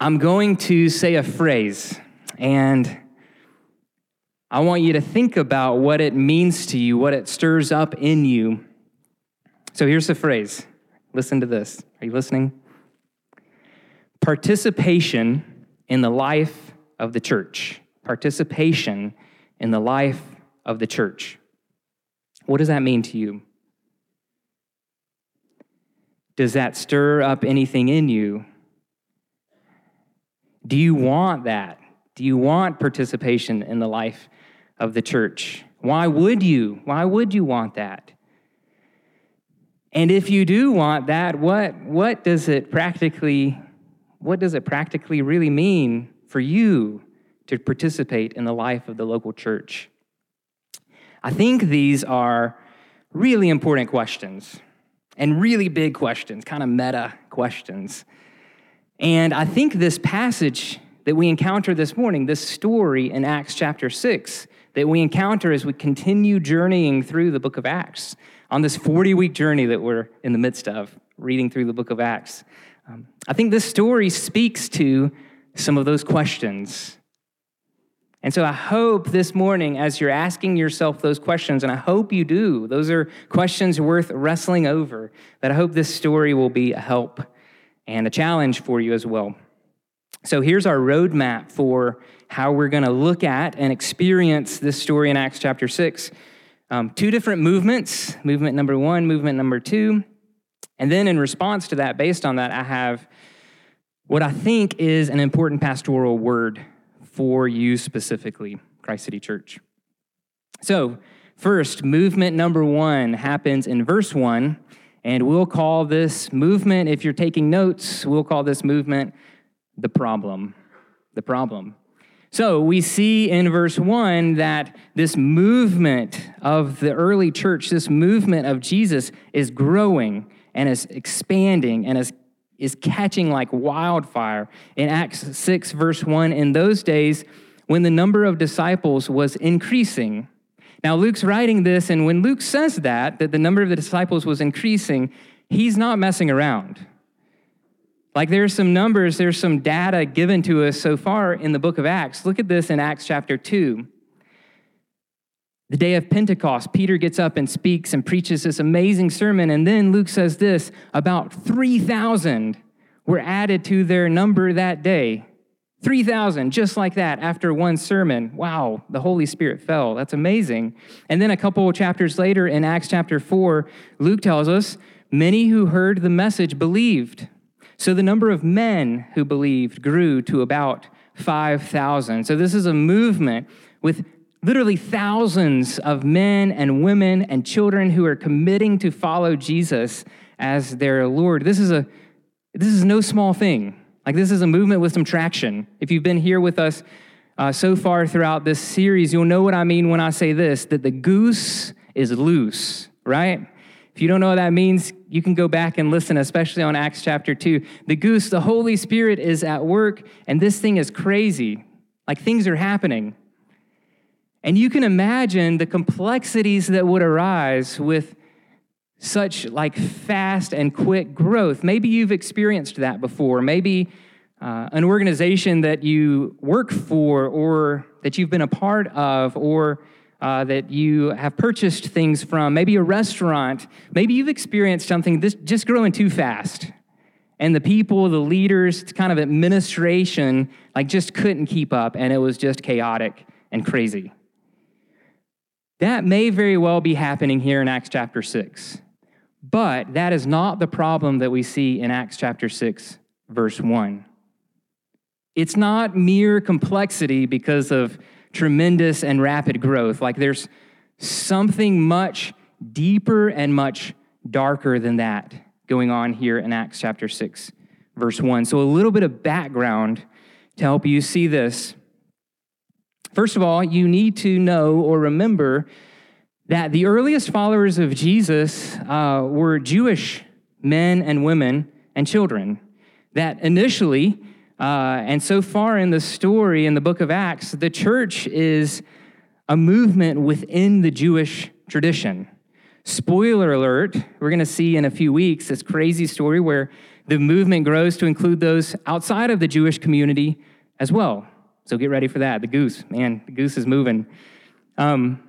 I'm going to say a phrase, and I want you to think about what it means to you, what it stirs up in you. So here's the phrase. Listen to this. Are you listening? Participation in the life of the church. Participation in the life of the church. What does that mean to you? Does that stir up anything in you? Do you want that? Do you want participation in the life of the church? Why would you? Why would you want that? And if you do want that, what, what does it practically what does it practically really mean for you to participate in the life of the local church? I think these are really important questions and really big questions, kind of meta questions. And I think this passage that we encounter this morning, this story in Acts chapter 6, that we encounter as we continue journeying through the book of Acts, on this 40 week journey that we're in the midst of, reading through the book of Acts. Um, I think this story speaks to some of those questions. And so I hope this morning, as you're asking yourself those questions, and I hope you do, those are questions worth wrestling over, that I hope this story will be a help and a challenge for you as well. So here's our roadmap for how we're going to look at and experience this story in Acts chapter 6. Um, two different movements movement number one, movement number two. And then in response to that, based on that, I have what I think is an important pastoral word for you specifically, Christ City Church. So, first, movement number one happens in verse one and we'll call this movement, if you're taking notes, we'll call this movement the problem. The problem. So we see in verse 1 that this movement of the early church, this movement of Jesus, is growing and is expanding and is, is catching like wildfire. In Acts 6, verse 1, in those days, when the number of disciples was increasing, now, Luke's writing this, and when Luke says that, that the number of the disciples was increasing, he's not messing around. Like there's some numbers, there's some data given to us so far in the book of Acts. Look at this in Acts chapter 2. The day of Pentecost, Peter gets up and speaks and preaches this amazing sermon. And then Luke says this about 3,000 were added to their number that day. 3,000, just like that, after one sermon. Wow, the Holy Spirit fell. That's amazing. And then a couple of chapters later, in Acts chapter 4, Luke tells us many who heard the message believed. So the number of men who believed grew to about 5,000. So this is a movement with literally thousands of men and women and children who are committing to follow Jesus as their Lord. This is a this is no small thing. Like, this is a movement with some traction. If you've been here with us uh, so far throughout this series, you'll know what I mean when I say this that the goose is loose, right? If you don't know what that means, you can go back and listen, especially on Acts chapter 2. The goose, the Holy Spirit is at work, and this thing is crazy. Like, things are happening. And you can imagine the complexities that would arise with such like fast and quick growth. Maybe you've experienced that before. Maybe uh, an organization that you work for or that you've been a part of or uh, that you have purchased things from, maybe a restaurant. Maybe you've experienced something this just growing too fast. And the people, the leaders, kind of administration, like just couldn't keep up and it was just chaotic and crazy. That may very well be happening here in Acts chapter 6. But that is not the problem that we see in Acts chapter 6, verse 1. It's not mere complexity because of tremendous and rapid growth. Like there's something much deeper and much darker than that going on here in Acts chapter 6, verse 1. So, a little bit of background to help you see this. First of all, you need to know or remember that the earliest followers of Jesus uh, were Jewish men and women and children. That initially, uh, and so far in the story in the book of Acts, the church is a movement within the Jewish tradition. Spoiler alert, we're going to see in a few weeks this crazy story where the movement grows to include those outside of the Jewish community as well. So get ready for that. The goose, man, the goose is moving. Um,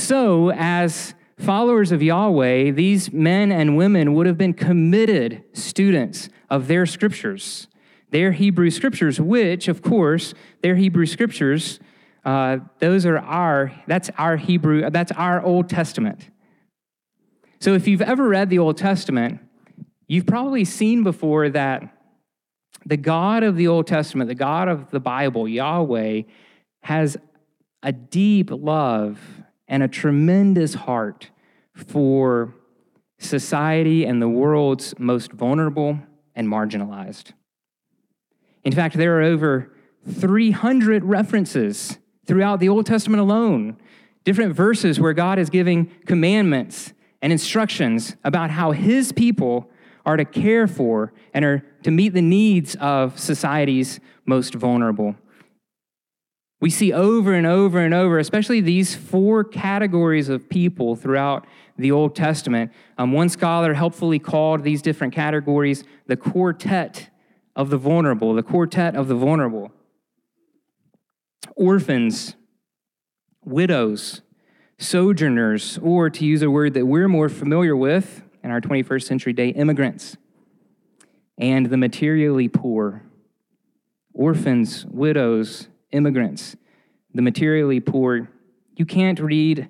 so, as followers of Yahweh, these men and women would have been committed students of their scriptures, their Hebrew scriptures, which, of course, their Hebrew scriptures, uh, those are our, that's our Hebrew, that's our Old Testament. So, if you've ever read the Old Testament, you've probably seen before that the God of the Old Testament, the God of the Bible, Yahweh, has a deep love and a tremendous heart for society and the world's most vulnerable and marginalized. In fact, there are over 300 references throughout the Old Testament alone, different verses where God is giving commandments and instructions about how his people are to care for and are to meet the needs of society's most vulnerable. We see over and over and over, especially these four categories of people throughout the Old Testament. Um, one scholar helpfully called these different categories the quartet of the vulnerable, the quartet of the vulnerable. Orphans, widows, sojourners, or to use a word that we're more familiar with in our 21st century day, immigrants, and the materially poor. Orphans, widows, immigrants, the materially poor. You can't read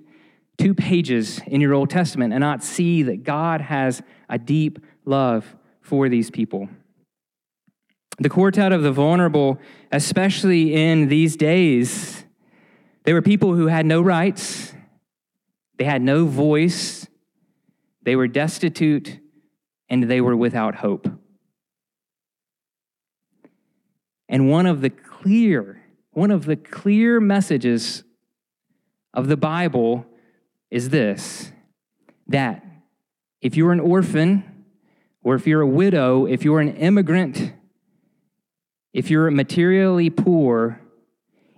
two pages in your Old Testament and not see that God has a deep love for these people. The quartet of the vulnerable, especially in these days, they were people who had no rights, they had no voice, they were destitute, and they were without hope. And one of the clear one of the clear messages of the Bible is this that if you're an orphan, or if you're a widow, if you're an immigrant, if you're materially poor,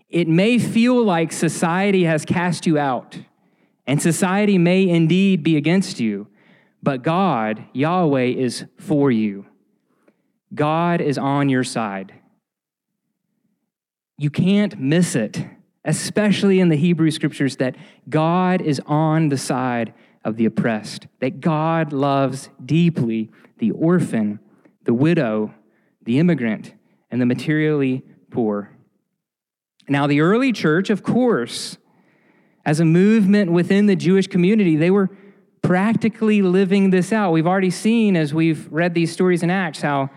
it may feel like society has cast you out, and society may indeed be against you, but God, Yahweh, is for you. God is on your side. You can't miss it, especially in the Hebrew scriptures, that God is on the side of the oppressed, that God loves deeply the orphan, the widow, the immigrant, and the materially poor. Now, the early church, of course, as a movement within the Jewish community, they were practically living this out. We've already seen as we've read these stories in Acts how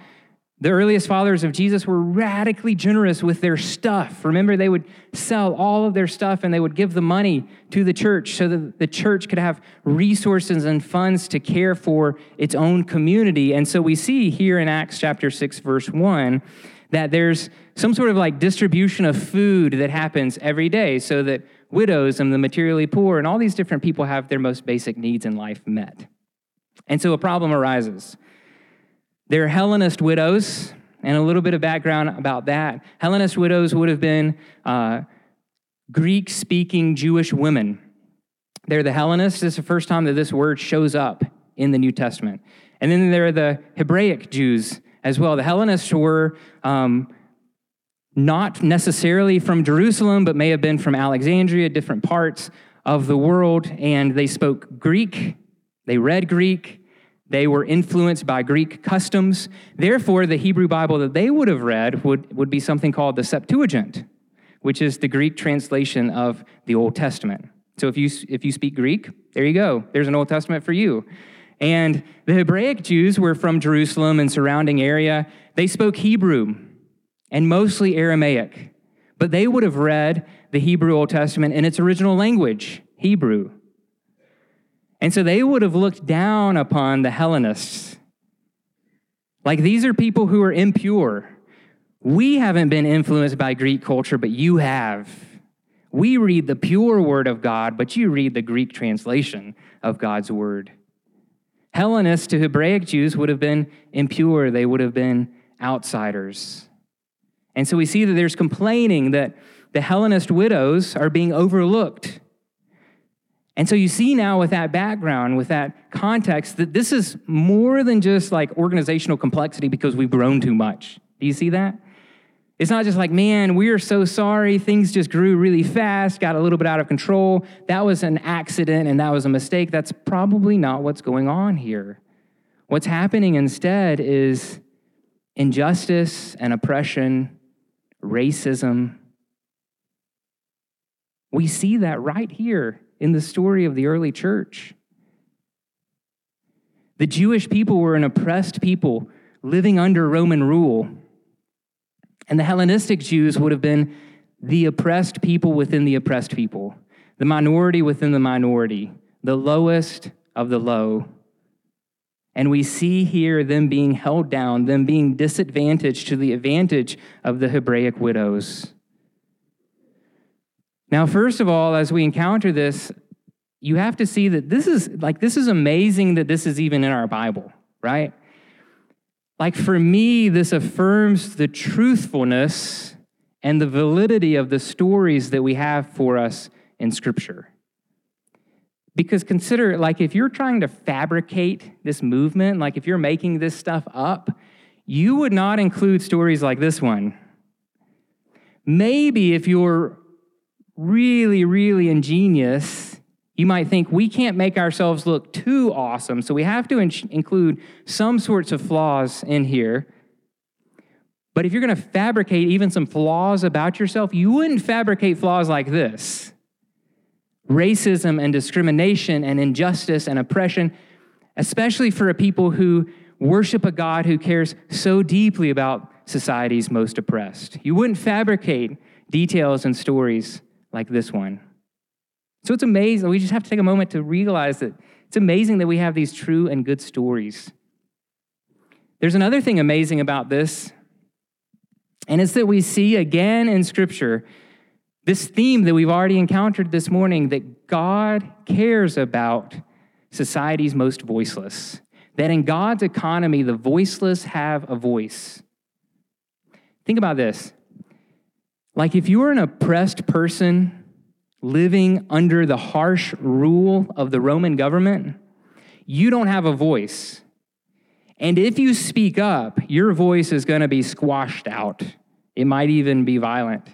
the earliest followers of Jesus were radically generous with their stuff. Remember, they would sell all of their stuff and they would give the money to the church so that the church could have resources and funds to care for its own community. And so we see here in Acts chapter 6, verse 1, that there's some sort of like distribution of food that happens every day so that widows and the materially poor and all these different people have their most basic needs in life met. And so a problem arises. They're Hellenist widows, and a little bit of background about that. Hellenist widows would have been uh, Greek speaking Jewish women. They're the Hellenists. This is the first time that this word shows up in the New Testament. And then there are the Hebraic Jews as well. The Hellenists were um, not necessarily from Jerusalem, but may have been from Alexandria, different parts of the world, and they spoke Greek, they read Greek, they were influenced by Greek customs. Therefore, the Hebrew Bible that they would have read would, would be something called the Septuagint, which is the Greek translation of the Old Testament. So if you, if you speak Greek, there you go. There's an Old Testament for you. And the Hebraic Jews were from Jerusalem and surrounding area. They spoke Hebrew and mostly Aramaic, but they would have read the Hebrew Old Testament in its original language, Hebrew. And so they would have looked down upon the Hellenists. Like these are people who are impure. We haven't been influenced by Greek culture, but you have. We read the pure word of God, but you read the Greek translation of God's word. Hellenists to Hebraic Jews would have been impure, they would have been outsiders. And so we see that there's complaining that the Hellenist widows are being overlooked And so you see now with that background, with that context, that this is more than just like organizational complexity because we've grown too much. Do you see that? It's not just like, man, we are so sorry. Things just grew really fast, got a little bit out of control. That was an accident and that was a mistake. That's probably not what's going on here. What's happening instead is injustice and oppression, racism. We see that right here in the story of the early church. The Jewish people were an oppressed people living under Roman rule. And the Hellenistic Jews would have been the oppressed people within the oppressed people, the minority within the minority, the lowest of the low. And we see here them being held down, them being disadvantaged to the advantage of the Hebraic widows. Now, first of all, as we encounter this, you have to see that this is like this is amazing that this is even in our Bible, right? Like for me, this affirms the truthfulness and the validity of the stories that we have for us in Scripture. Because consider, like, if you're trying to fabricate this movement, like if you're making this stuff up, you would not include stories like this one. Maybe if you're really, really ingenious, you might think we can't make ourselves look too awesome, so we have to in- include some sorts of flaws in here. But if you're going to fabricate even some flaws about yourself, you wouldn't fabricate flaws like this racism and discrimination and injustice and oppression, especially for a people who worship a God who cares so deeply about society's most oppressed. You wouldn't fabricate details and stories like this one. So it's amazing. We just have to take a moment to realize that it's amazing that we have these true and good stories. There's another thing amazing about this, and it's that we see again in Scripture this theme that we've already encountered this morning that God cares about society's most voiceless. That in God's economy, the voiceless have a voice. Think about this. Like if you were an oppressed person, living under the harsh rule of the Roman government, you don't have a voice. And if you speak up, your voice is going to be squashed out. It might even be violent.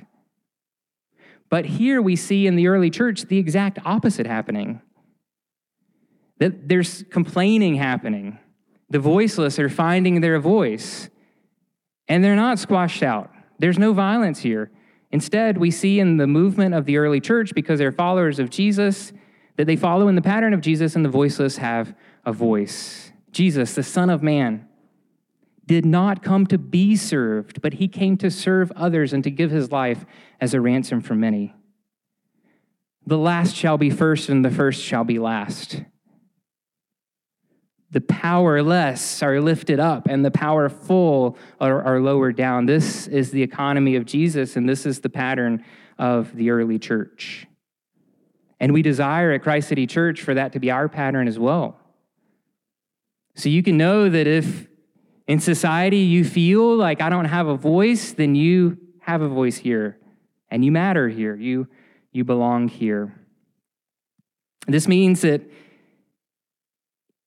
But here we see in the early church the exact opposite happening. That there's complaining happening. The voiceless are finding their voice, and they're not squashed out. There's no violence here. Instead, we see in the movement of the early church, because they're followers of Jesus, that they follow in the pattern of Jesus and the voiceless have a voice. Jesus, the Son of Man, did not come to be served, but he came to serve others and to give his life as a ransom for many. The last shall be first, and the first shall be last the powerless are lifted up and the powerful are, are lowered down. This is the economy of Jesus, and this is the pattern of the early church. And we desire at Christ City Church for that to be our pattern as well. So you can know that if in society you feel like I don't have a voice, then you have a voice here and you matter here. You, you belong here. This means that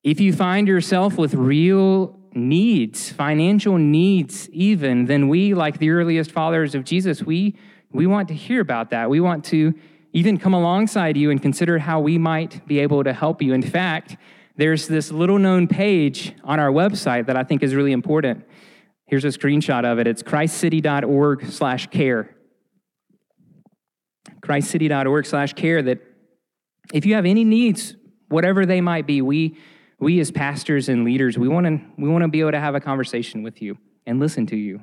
if you find yourself with real needs, financial needs even, then we, like the earliest followers of Jesus, we, we want to hear about that. We want to even come alongside you and consider how we might be able to help you. In fact, there's this little known page on our website that I think is really important. Here's a screenshot of it. It's christcity.org slash care. christcity.org slash care that if you have any needs, whatever they might be, we we as pastors and leaders, we want to we want to be able to have a conversation with you and listen to you.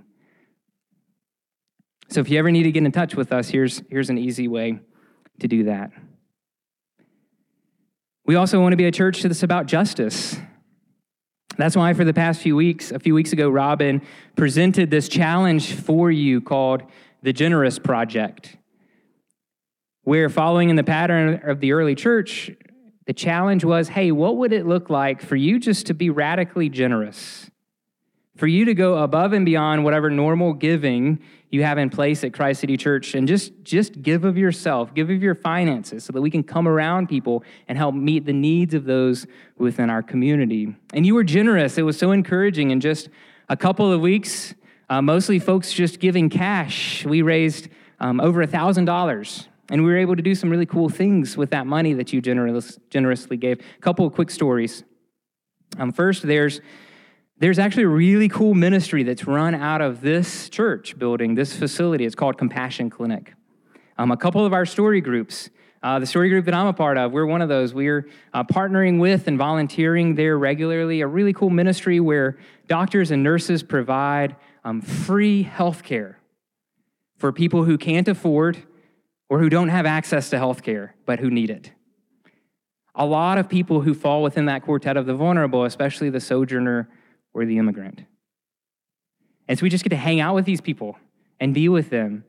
So if you ever need to get in touch with us, here's here's an easy way to do that. We also want to be a church that's about justice. That's why for the past few weeks, a few weeks ago, Robin presented this challenge for you called the Generous Project, where following in the pattern of the early church, the challenge was hey, what would it look like for you just to be radically generous? for you to go above and beyond whatever normal giving you have in place at Christ City Church and just, just give of yourself, give of your finances so that we can come around people and help meet the needs of those within our community. And you were generous. It was so encouraging. In just a couple of weeks, uh, mostly folks just giving cash, we raised um, over $1,000. And we were able to do some really cool things with that money that you generous, generously gave. A couple of quick stories. Um, first, there's there's actually a really cool ministry that's run out of this church building, this facility. It's called Compassion Clinic. Um, a couple of our story groups, uh, the story group that I'm a part of, we're one of those. We're uh, partnering with and volunteering there regularly. A really cool ministry where doctors and nurses provide um, free health care for people who can't afford or who don't have access to health care, but who need it. A lot of people who fall within that quartet of the vulnerable, especially the sojourner or the immigrant. And so we just get to hang out with these people and be with them.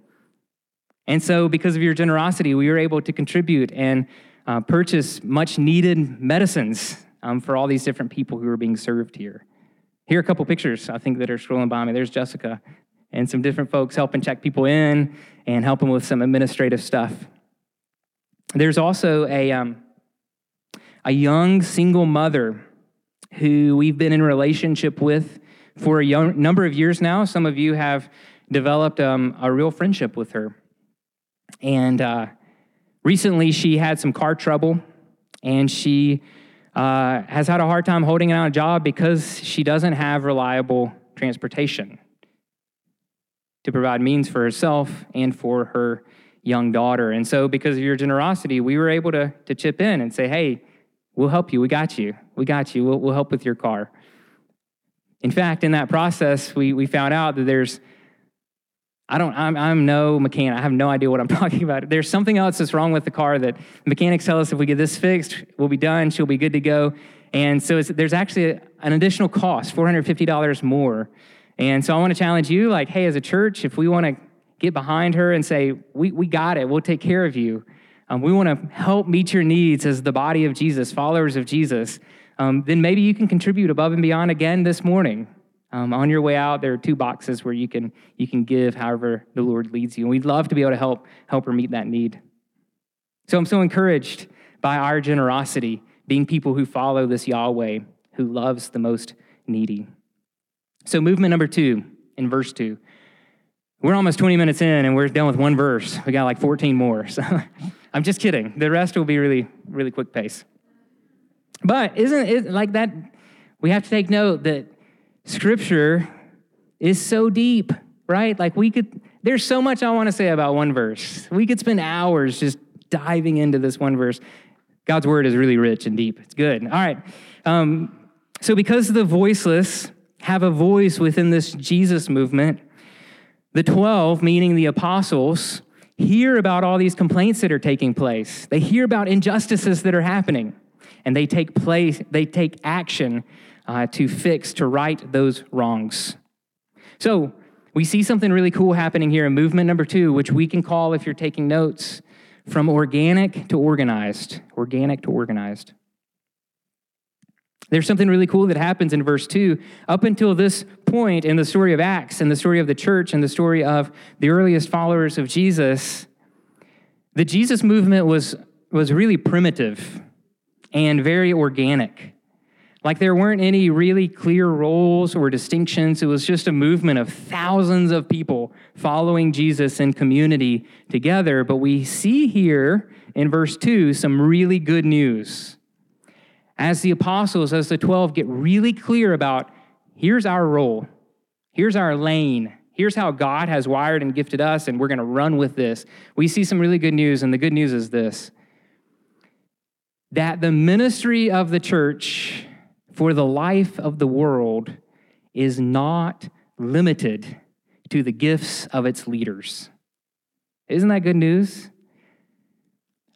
And so, because of your generosity, we were able to contribute and uh, purchase much needed medicines um, for all these different people who are being served here. Here are a couple pictures, I think, that are scrolling by me. There's Jessica and some different folks helping check people in and helping with some administrative stuff. There's also a, um, a young single mother who we've been in relationship with for a young, number of years now. Some of you have developed um, a real friendship with her. And uh, recently, she had some car trouble, and she uh, has had a hard time holding down a job because she doesn't have reliable transportation to provide means for herself and for her young daughter. And so, because of your generosity, we were able to, to chip in and say, hey, We'll help you. We got you. We got you. We'll, we'll help with your car. In fact, in that process, we, we found out that there's, I don't, I'm, I'm no mechanic. I have no idea what I'm talking about. There's something else that's wrong with the car that mechanics tell us if we get this fixed, we'll be done. She'll be good to go. And so there's actually an additional cost, $450 more. And so I want to challenge you, like, hey, as a church, if we want to get behind her and say, we, we got it, we'll take care of you, um, we want to help meet your needs as the body of Jesus, followers of Jesus, um, then maybe you can contribute above and beyond again this morning. Um, on your way out, there are two boxes where you can you can give however the Lord leads you, and we'd love to be able to help help her meet that need. So I'm so encouraged by our generosity, being people who follow this Yahweh who loves the most needy. So movement number two in verse two. We're almost 20 minutes in, and we're done with one verse. We got like 14 more. So. I'm just kidding. The rest will be really, really quick pace. But isn't it like that? We have to take note that scripture is so deep, right? Like we could, there's so much I want to say about one verse. We could spend hours just diving into this one verse. God's word is really rich and deep. It's good. All right. Um, so, because of the voiceless have a voice within this Jesus movement, the 12, meaning the apostles, hear about all these complaints that are taking place. They hear about injustices that are happening, and they take place, they take action uh, to fix, to right those wrongs. So we see something really cool happening here in movement number two, which we can call, if you're taking notes, from organic to organized. Organic to organized. There's something really cool that happens in verse 2. Up until this point in the story of Acts and the story of the church and the story of the earliest followers of Jesus, the Jesus movement was, was really primitive and very organic. Like there weren't any really clear roles or distinctions. It was just a movement of thousands of people following Jesus in community together. But we see here in verse 2 some really good news as the apostles, as the 12 get really clear about here's our role, here's our lane, here's how God has wired and gifted us, and we're going to run with this, we see some really good news. And the good news is this that the ministry of the church for the life of the world is not limited to the gifts of its leaders. Isn't that good news?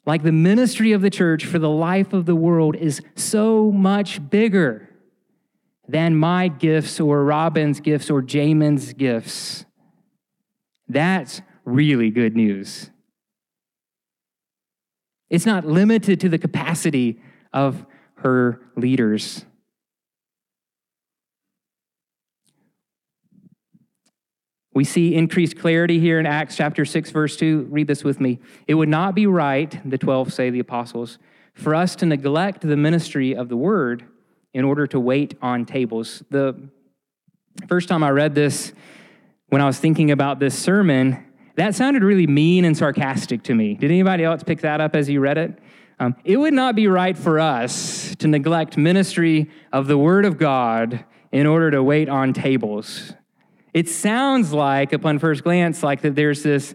Like the ministry of the church for the life of the world is so much bigger than my gifts or Robin's gifts or Jamin's gifts. That's really good news. It's not limited to the capacity of her leaders. We see increased clarity here in Acts chapter 6, verse 2. Read this with me. It would not be right, the 12 say, the apostles, for us to neglect the ministry of the word in order to wait on tables. The first time I read this, when I was thinking about this sermon, that sounded really mean and sarcastic to me. Did anybody else pick that up as you read it? Um, it would not be right for us to neglect ministry of the Word of God in order to wait on tables. It sounds like, upon first glance, like that there's this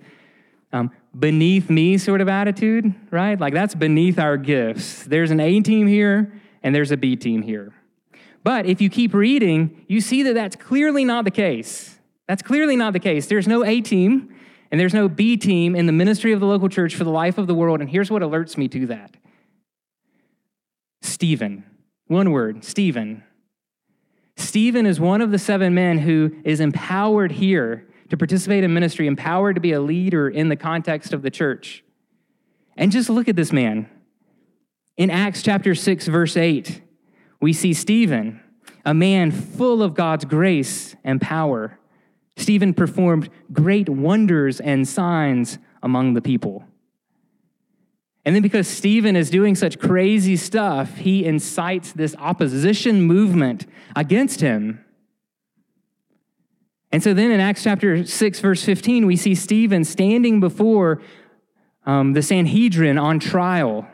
um, beneath me sort of attitude, right? Like that's beneath our gifts. There's an A team here and there's a B team here. But if you keep reading, you see that that's clearly not the case. That's clearly not the case. There's no A team and there's no B team in the ministry of the local church for the life of the world. And here's what alerts me to that Stephen. One word, Stephen. Stephen is one of the seven men who is empowered here to participate in ministry, empowered to be a leader in the context of the church. And just look at this man. In Acts chapter 6, verse 8, we see Stephen, a man full of God's grace and power. Stephen performed great wonders and signs among the people. And then, because Stephen is doing such crazy stuff, he incites this opposition movement against him. And so, then in Acts chapter 6, verse 15, we see Stephen standing before um, the Sanhedrin on trial.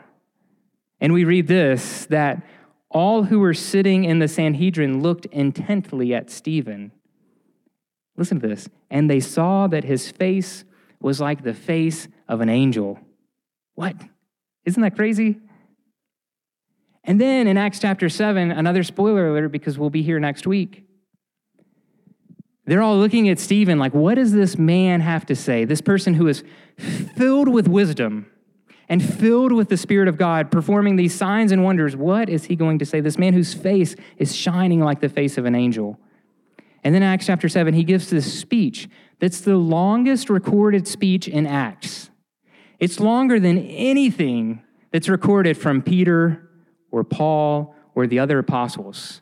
And we read this that all who were sitting in the Sanhedrin looked intently at Stephen. Listen to this. And they saw that his face was like the face of an angel. What? Isn't that crazy? And then in Acts chapter 7, another spoiler alert because we'll be here next week. They're all looking at Stephen like, what does this man have to say? This person who is filled with wisdom and filled with the Spirit of God, performing these signs and wonders, what is he going to say? This man whose face is shining like the face of an angel. And then Acts chapter 7, he gives this speech that's the longest recorded speech in Acts. It's longer than anything that's recorded from Peter or Paul or the other apostles.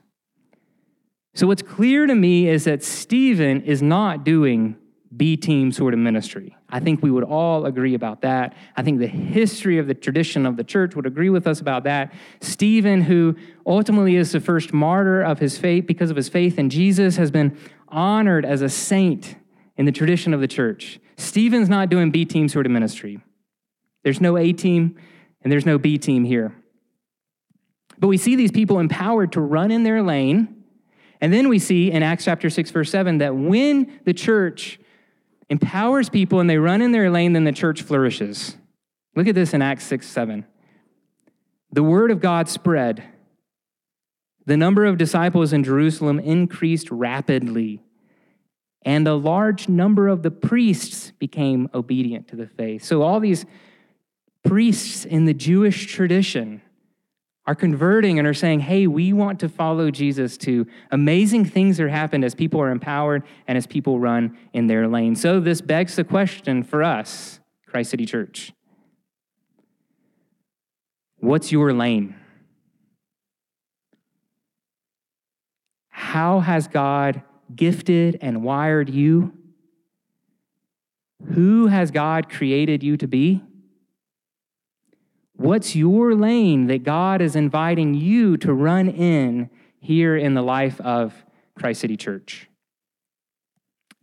So, what's clear to me is that Stephen is not doing B team sort of ministry. I think we would all agree about that. I think the history of the tradition of the church would agree with us about that. Stephen, who ultimately is the first martyr of his faith because of his faith in Jesus, has been honored as a saint in the tradition of the church. Stephen's not doing B team sort of ministry. There's no A team and there's no B team here. But we see these people empowered to run in their lane. And then we see in Acts chapter 6, verse 7, that when the church empowers people and they run in their lane, then the church flourishes. Look at this in Acts 6, 7. The word of God spread. The number of disciples in Jerusalem increased rapidly, and a large number of the priests became obedient to the faith. So, all these priests in the Jewish tradition are converting and are saying, hey, we want to follow Jesus too. Amazing things are happening as people are empowered and as people run in their lane. So this begs the question for us, Christ City Church. What's your lane? How has God gifted and wired you? Who has God created you to be? What's your lane that God is inviting you to run in here in the life of Christ City Church?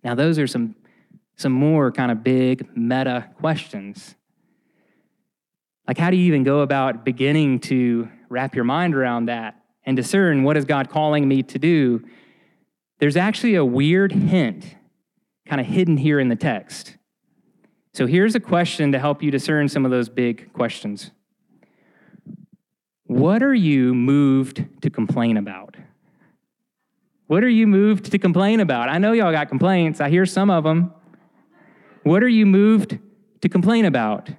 Now, those are some, some more kind of big meta questions. Like, how do you even go about beginning to wrap your mind around that and discern what is God calling me to do? There's actually a weird hint kind of hidden here in the text. So, here's a question to help you discern some of those big questions. What are you moved to complain about? What are you moved to complain about? I know y'all got complaints. I hear some of them. What are you moved to complain about?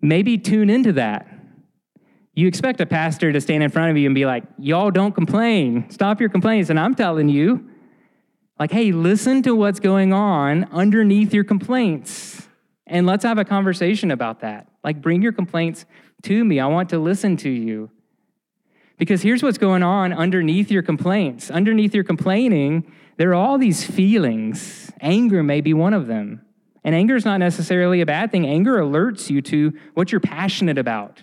Maybe tune into that. You expect a pastor to stand in front of you and be like, Y'all don't complain. Stop your complaints. And I'm telling you, like, hey, listen to what's going on underneath your complaints. And let's have a conversation about that. Like, bring your complaints to me. I want to listen to you. Because here's what's going on underneath your complaints. Underneath your complaining, there are all these feelings. Anger may be one of them. And anger is not necessarily a bad thing. Anger alerts you to what you're passionate about.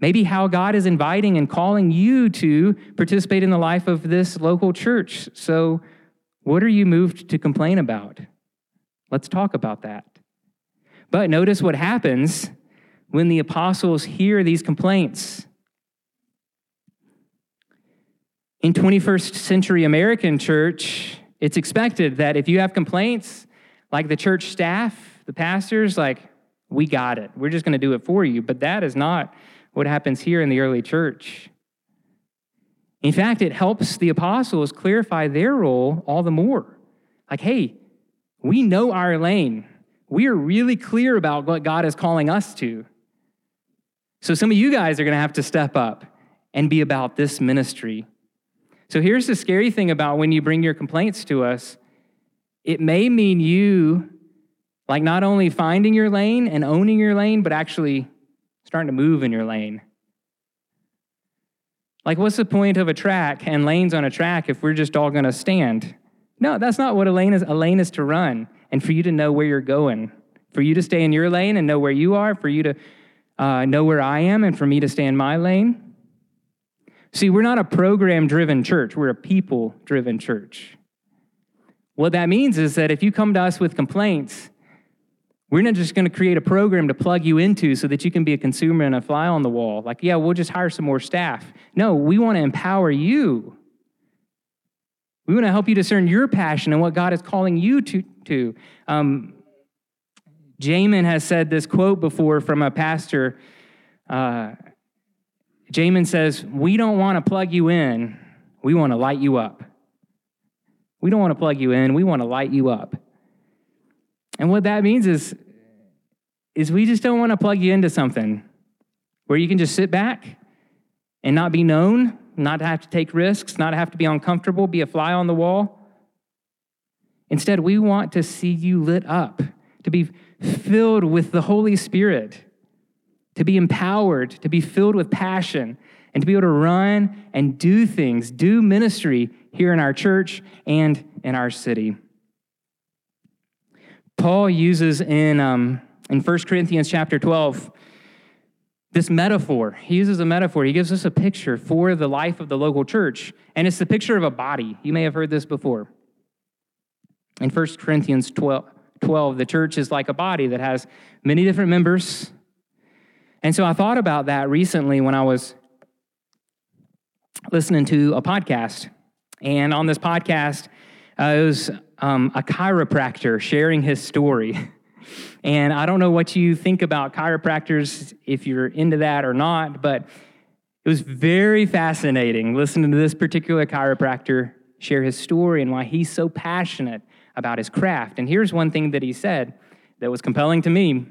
Maybe how God is inviting and calling you to participate in the life of this local church. So, what are you moved to complain about? Let's talk about that. But notice what happens when the apostles hear these complaints. In 21st century American church, it's expected that if you have complaints, like the church staff, the pastors, like, we got it. We're just going to do it for you. But that is not what happens here in the early church. In fact, it helps the apostles clarify their role all the more. Like, hey, we know our lane. We are really clear about what God is calling us to. So some of you guys are going to have to step up and be about this ministry. So here's the scary thing about when you bring your complaints to us it may mean you, like, not only finding your lane and owning your lane, but actually starting to move in your lane. Like, what's the point of a track and lanes on a track if we're just all going to stand? No, that's not what a lane is. A lane is to run and for you to know where you're going, for you to stay in your lane and know where you are, for you to uh, know where I am, and for me to stay in my lane. See, we're not a program driven church, we're a people driven church. What that means is that if you come to us with complaints, we're not just going to create a program to plug you into so that you can be a consumer and a fly on the wall. Like, yeah, we'll just hire some more staff. No, we want to empower you. We want to help you discern your passion and what God is calling you to. To. Um, Jamin has said this quote before from a pastor. Uh, Jamin says, We don't want to plug you in, we want to light you up. We don't want to plug you in, we want to light you up. And what that means is, is we just don't want to plug you into something where you can just sit back and not be known, not have to take risks, not have to be uncomfortable, be a fly on the wall. Instead, we want to see you lit up, to be filled with the Holy Spirit, to be empowered, to be filled with passion, and to be able to run and do things, do ministry here in our church and in our city. Paul uses in, um, in 1 Corinthians chapter 12 this metaphor. He uses a metaphor. He gives us a picture for the life of the local church, and it's the picture of a body. You may have heard this before. In 1 Corinthians 12, 12 the church is like a body that has many different members. And so I thought about that recently when I was listening to a podcast. And on this podcast, uh, it was um, a chiropractor sharing his story. And I don't know what you think about chiropractors, if you're into that or not, but it was very fascinating listening to this particular chiropractor share his story and why he's so passionate about his craft. And here's one thing that he said that was compelling to me.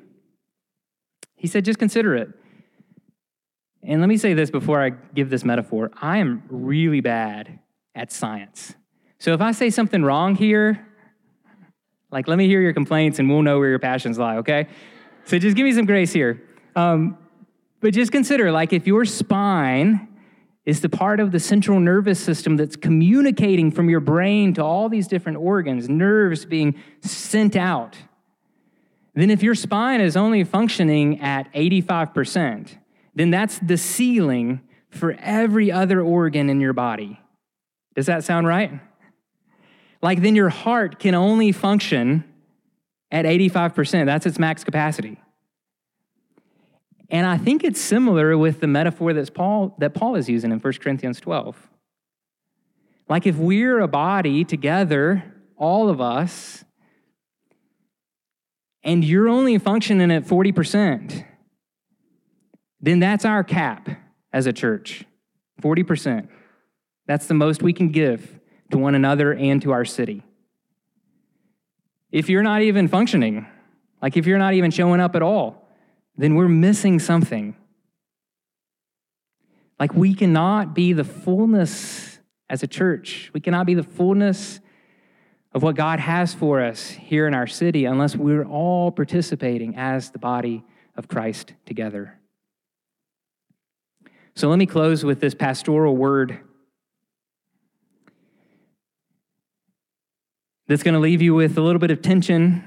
He said, just consider it. And let me say this before I give this metaphor I am really bad at science. So if I say something wrong here, like let me hear your complaints and we'll know where your passions lie, okay? So just give me some grace here. Um, but just consider like if your spine is the part of the central nervous system that's communicating from your brain to all these different organs, nerves being sent out, then if your spine is only functioning at 85%, then that's the ceiling for every other organ in your body. Does that sound right? Like then your heart can only function at 85%. That's its max capacity. And I think it's similar with the metaphor that's Paul, that Paul is using in 1 Corinthians 12. Like if we're a body together, all of us, and you're only functioning at 40%, then that's our cap as a church 40%. That's the most we can give to one another and to our city. If you're not even functioning, like if you're not even showing up at all, then we're missing something. Like we cannot be the fullness as a church, we cannot be the fullness of what God has for us here in our city unless we're all participating as the body of Christ together. So let me close with this pastoral word that's going to leave you with a little bit of tension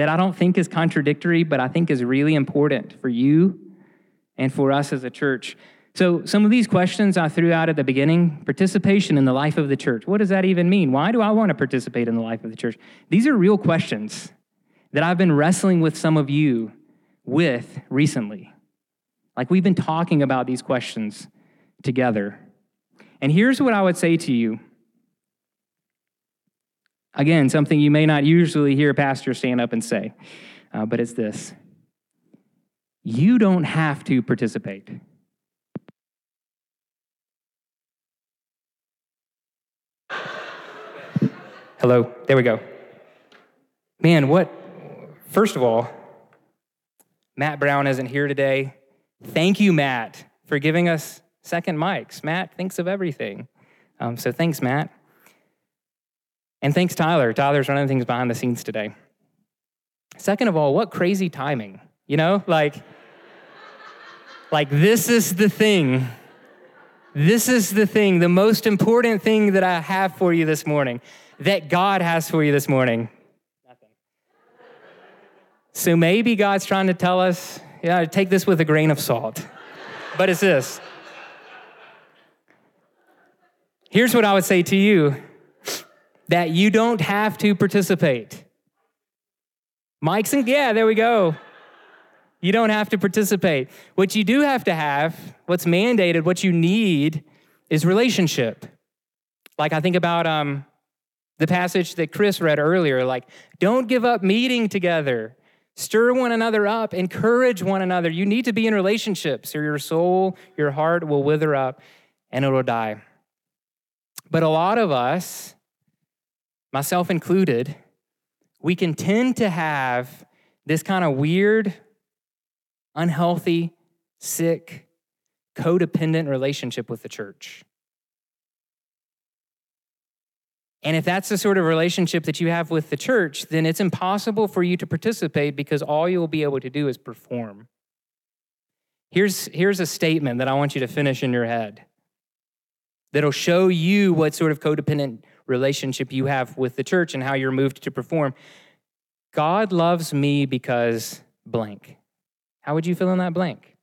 that I don't think is contradictory, but I think is really important for you and for us as a church. So, some of these questions I threw out at the beginning participation in the life of the church. What does that even mean? Why do I want to participate in the life of the church? These are real questions that I've been wrestling with some of you with recently. Like, we've been talking about these questions together. And here's what I would say to you. Again, something you may not usually hear a pastor stand up and say, uh, but it's this you don't have to participate. Hello, there we go. Man, what? First of all, Matt Brown isn't here today. Thank you, Matt, for giving us second mics. Matt thinks of everything. Um, so thanks, Matt. And thanks, Tyler. Tyler's running things behind the scenes today. Second of all, what crazy timing. You know, like, like this is the thing. This is the thing, the most important thing that I have for you this morning that God has for you this morning? Nothing. So maybe God's trying to tell us, yeah, take this with a grain of salt. But it's this. Here's what I would say to you that you don't have to participate. Mike's and yeah, there we go. You don't have to participate. What you do have to have, what's mandated, what you need is relationship. Like I think about um, the passage that Chris read earlier, like, don't give up meeting together. Stir one another up, encourage one another. You need to be in relationships, or your soul, your heart will wither up and it will die. But a lot of us, myself included, we can tend to have this kind of weird, unhealthy, sick, codependent relationship with the church. And if that's the sort of relationship that you have with the church, then it's impossible for you to participate because all you'll be able to do is perform. Here's, here's a statement that I want you to finish in your head that'll show you what sort of codependent relationship you have with the church and how you're moved to perform. God loves me because blank. How would you fill in that blank?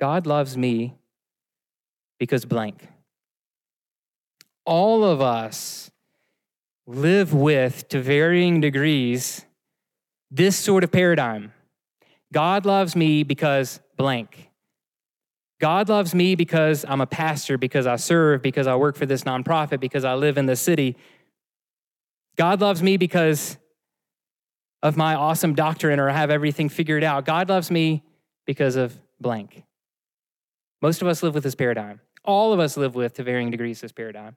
God loves me because blank all of us live with, to varying degrees, this sort of paradigm. God loves me because blank. God loves me because I'm a pastor, because I serve, because I work for this nonprofit, because I live in the city. God loves me because of my awesome doctrine or I have everything figured out. God loves me because of blank. Most of us live with this paradigm. All of us live with, to varying degrees, this paradigm.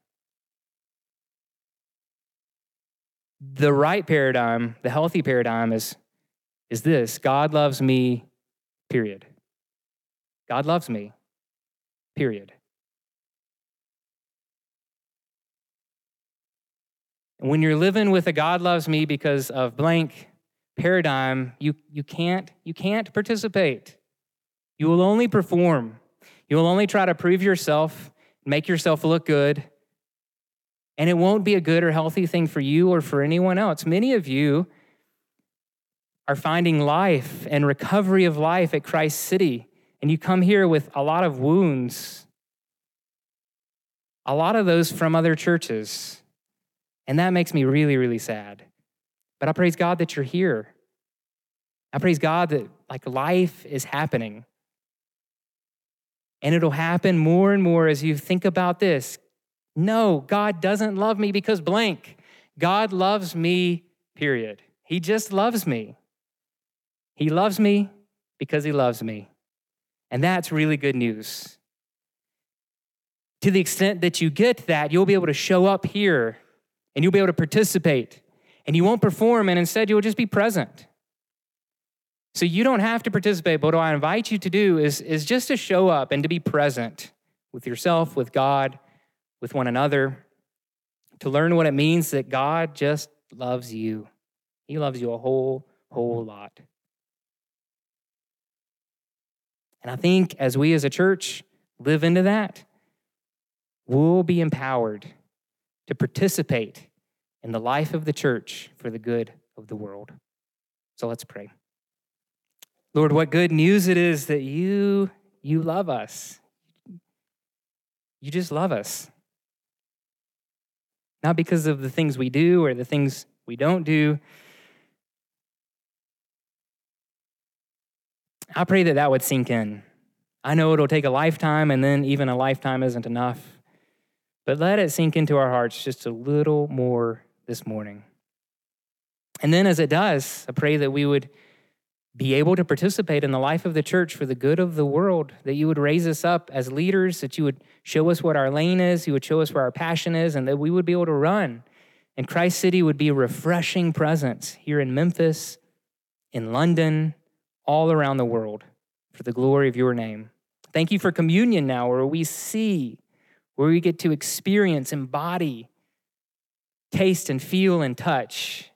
The right paradigm, the healthy paradigm is, is this God loves me, period. God loves me, period. When you're living with a God loves me because of blank paradigm, you, you, can't, you can't participate. You will only perform. You will only try to prove yourself, make yourself look good, and it won't be a good or healthy thing for you or for anyone else. Many of you are finding life and recovery of life at Christ City, and you come here with a lot of wounds, a lot of those from other churches. And that makes me really, really sad. But I praise God that you're here. I praise God that like life is happening. And it'll happen more and more as you think about this. No, God doesn't love me because blank. God loves me, period. He just loves me. He loves me because he loves me. And that's really good news. To the extent that you get that, you'll be able to show up here and you'll be able to participate and you won't perform and instead you'll just be present. So you don't have to participate, but what I invite you to do is, is just to show up and to be present with yourself, with God, with one another, to learn what it means that God just loves you. He loves you a whole, whole lot. And I think as we as a church live into that, we'll be empowered to participate in the life of the church for the good of the world. So let's pray. Lord, what good news it is that you you love us. You just love us. Not because of the things we do or the things we don't do. I pray that that would sink in. I know it'll take a lifetime, and then even a lifetime isn't enough. But let it sink into our hearts just a little more this morning. And then, as it does, I pray that we would be able to participate in the life of the church for the good of the world, that you would raise us up as leaders, that you would show us what our lane is, you would show us where our passion is, and that we would be able to run. And Christ City would be a refreshing presence here in Memphis, in London, all around the world for the glory of your name. Thank you for communion now, where we see, where we get to experience, embody, taste, and feel and touch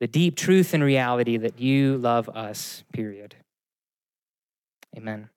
the deep truth and reality that you love us, period. Amen.